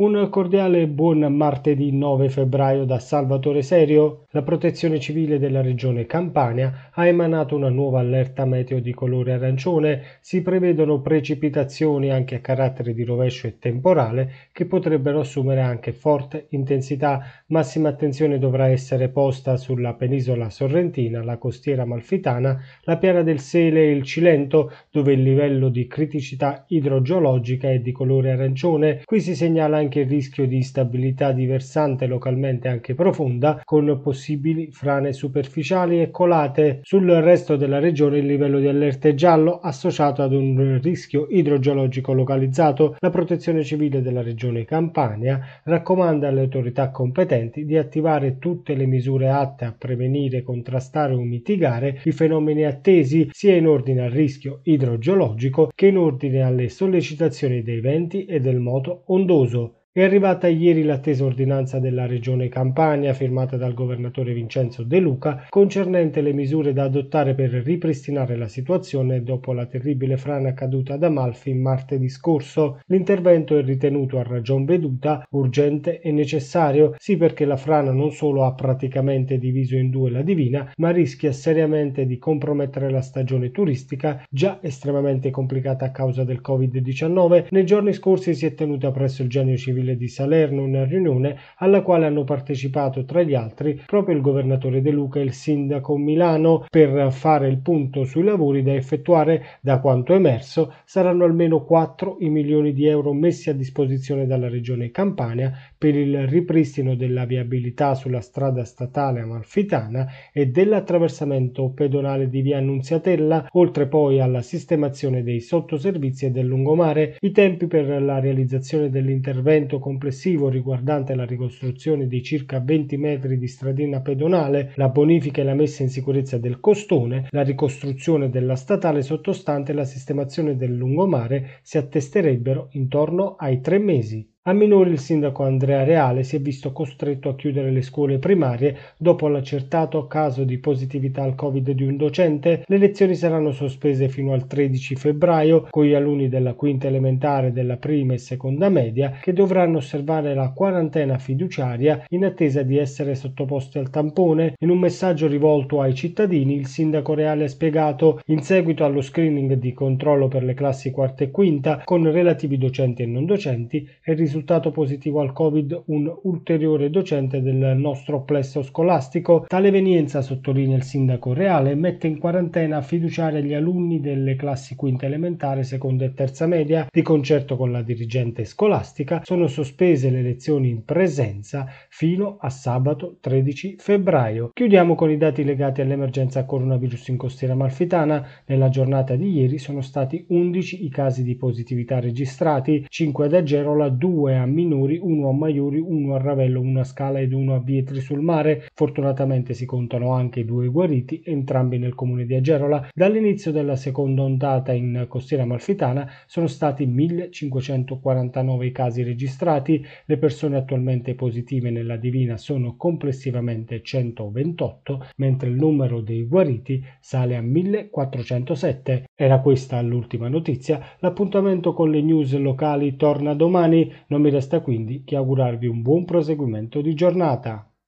Un cordiale buon martedì 9 febbraio da Salvatore Serio. La Protezione Civile della Regione Campania ha emanato una nuova allerta meteo di colore arancione. Si prevedono precipitazioni anche a carattere di rovescio e temporale che potrebbero assumere anche forte intensità. Massima attenzione dovrà essere posta sulla penisola sorrentina, la costiera malfitana, la piana del Sele e il Cilento, dove il livello di criticità idrogeologica è di colore arancione. Qui si segnala anche il rischio di instabilità di versante localmente anche profonda, con possibili frane superficiali e colate. Sul resto della regione il livello di allerta è giallo, associato ad un rischio idrogeologico localizzato. La protezione civile della regione Campania raccomanda alle autorità competenti di attivare tutte le misure atte a prevenire, contrastare o mitigare i fenomeni attesi sia in ordine al rischio idrogeologico che in ordine alle sollecitazioni dei venti e del moto ondoso. È arrivata ieri l'attesa ordinanza della Regione Campania, firmata dal governatore Vincenzo De Luca, concernente le misure da adottare per ripristinare la situazione dopo la terribile frana caduta ad Amalfi martedì scorso. L'intervento è ritenuto a ragion veduta urgente e necessario, sì perché la frana non solo ha praticamente diviso in due la Divina, ma rischia seriamente di compromettere la stagione turistica, già estremamente complicata a causa del Covid-19. Nei giorni scorsi si è tenuta presso il Genio Civile Civile di Salerno una riunione alla quale hanno partecipato tra gli altri proprio il governatore De Luca e il sindaco Milano per fare il punto sui lavori da effettuare. Da quanto emerso saranno almeno 4 i milioni di euro messi a disposizione dalla regione Campania per il ripristino della viabilità sulla strada statale amalfitana e dell'attraversamento pedonale di via Annunziatella, oltre poi alla sistemazione dei sottoservizi e del lungomare. I tempi per la realizzazione dell'intervento complessivo riguardante la ricostruzione di circa 20 metri di stradina pedonale, la bonifica e la messa in sicurezza del costone, la ricostruzione della statale sottostante e la sistemazione del lungomare si attesterebbero intorno ai tre mesi. A minore il sindaco Andrea Reale si è visto costretto a chiudere le scuole primarie dopo l'accertato caso di positività al Covid di un docente. Le lezioni saranno sospese fino al 13 febbraio con gli alunni della quinta elementare, della prima e seconda media che dovranno osservare la quarantena fiduciaria in attesa di essere sottoposti al tampone. In un messaggio rivolto ai cittadini il sindaco Reale ha spiegato in seguito allo screening di controllo per le classi quarta e quinta con relativi docenti e non docenti è risultato risultato positivo al Covid un ulteriore docente del nostro plesso scolastico. Tale evenienza, sottolinea il sindaco Reale, mette in quarantena fiduciaria gli alunni delle classi quinta elementare, seconda e terza media. Di concerto con la dirigente scolastica sono sospese le lezioni in presenza fino a sabato 13 febbraio. Chiudiamo con i dati legati all'emergenza coronavirus in costiera malfitana. Nella giornata di ieri sono stati 11 i casi di positività registrati, 5 ad Agerola, 2 due a Minori, uno a Maiuri, uno a Ravello, uno a Scala ed uno a Vietri sul Mare. Fortunatamente si contano anche due guariti, entrambi nel comune di Agerola. Dall'inizio della seconda ondata in costiera malfitana sono stati 1549 i casi registrati, le persone attualmente positive nella Divina sono complessivamente 128, mentre il numero dei guariti sale a 1407. Era questa l'ultima notizia, l'appuntamento con le news locali torna domani. Non mi resta quindi che augurarvi un buon proseguimento di giornata.